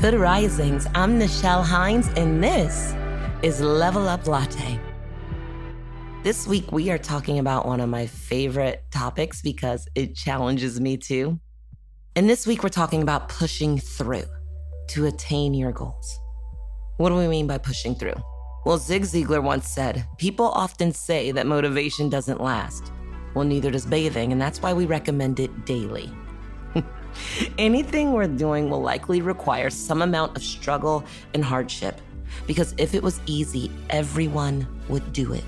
Good Risings. I'm Nichelle Hines, and this is Level Up Latte. This week, we are talking about one of my favorite topics because it challenges me too. And this week, we're talking about pushing through to attain your goals. What do we mean by pushing through? Well, Zig Ziglar once said, People often say that motivation doesn't last. Well, neither does bathing, and that's why we recommend it daily. Anything we're doing will likely require some amount of struggle and hardship, because if it was easy, everyone would do it.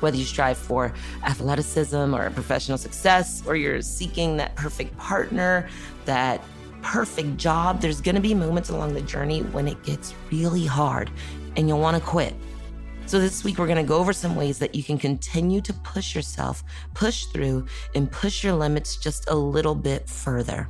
Whether you strive for athleticism or professional success, or you're seeking that perfect partner, that perfect job, there's gonna be moments along the journey when it gets really hard and you'll wanna quit. So, this week, we're going to go over some ways that you can continue to push yourself, push through, and push your limits just a little bit further.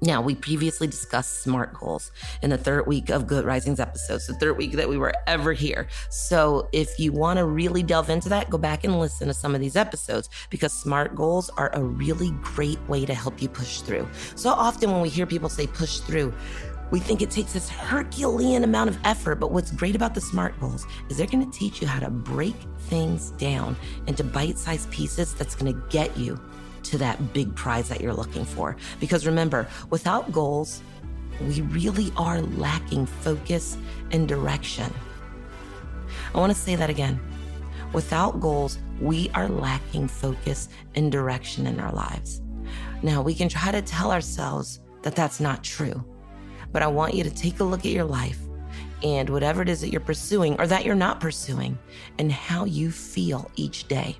Now, we previously discussed SMART goals in the third week of Good Risings episodes, the third week that we were ever here. So, if you want to really delve into that, go back and listen to some of these episodes because SMART goals are a really great way to help you push through. So often, when we hear people say push through, we think it takes this Herculean amount of effort, but what's great about the SMART goals is they're going to teach you how to break things down into bite sized pieces that's going to get you to that big prize that you're looking for. Because remember, without goals, we really are lacking focus and direction. I want to say that again. Without goals, we are lacking focus and direction in our lives. Now, we can try to tell ourselves that that's not true. But I want you to take a look at your life and whatever it is that you're pursuing or that you're not pursuing and how you feel each day.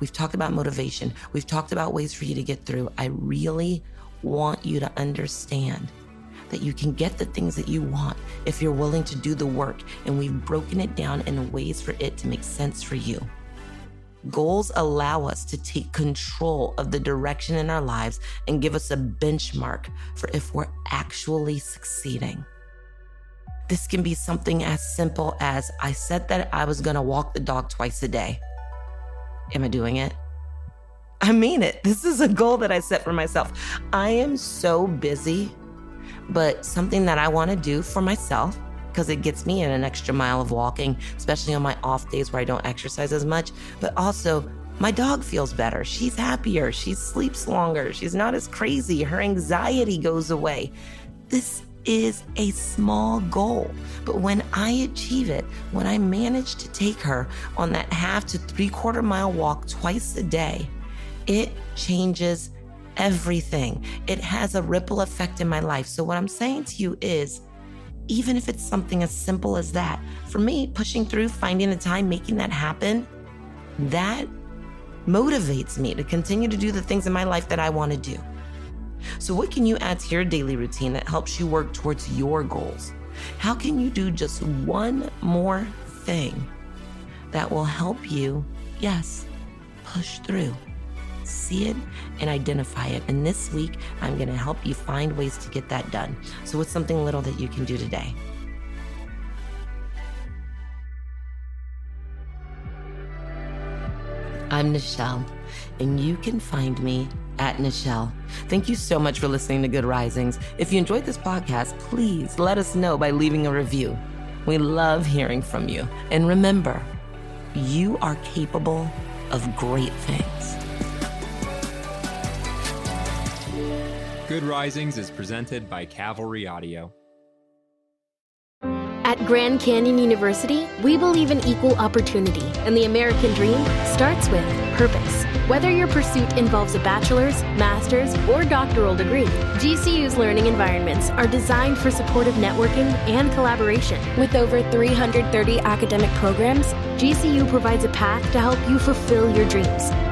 We've talked about motivation, we've talked about ways for you to get through. I really want you to understand that you can get the things that you want if you're willing to do the work. And we've broken it down in ways for it to make sense for you. Goals allow us to take control of the direction in our lives and give us a benchmark for if we're actually succeeding. This can be something as simple as I said that I was going to walk the dog twice a day. Am I doing it? I mean it. This is a goal that I set for myself. I am so busy, but something that I want to do for myself because it gets me in an extra mile of walking, especially on my off days where I don't exercise as much. But also, my dog feels better. She's happier. She sleeps longer. She's not as crazy. Her anxiety goes away. This is a small goal. But when I achieve it, when I manage to take her on that half to three quarter mile walk twice a day, it changes everything. It has a ripple effect in my life. So, what I'm saying to you is, even if it's something as simple as that. For me, pushing through, finding the time, making that happen, that motivates me to continue to do the things in my life that I want to do. So, what can you add to your daily routine that helps you work towards your goals? How can you do just one more thing that will help you, yes, push through? See it and identify it. And this week, I'm going to help you find ways to get that done. So, what's something little that you can do today? I'm Nichelle, and you can find me at Nichelle. Thank you so much for listening to Good Risings. If you enjoyed this podcast, please let us know by leaving a review. We love hearing from you. And remember, you are capable of great things. Good Risings is presented by Cavalry Audio. At Grand Canyon University, we believe in equal opportunity, and the American dream starts with purpose. Whether your pursuit involves a bachelor's, master's, or doctoral degree, GCU's learning environments are designed for supportive networking and collaboration. With over 330 academic programs, GCU provides a path to help you fulfill your dreams.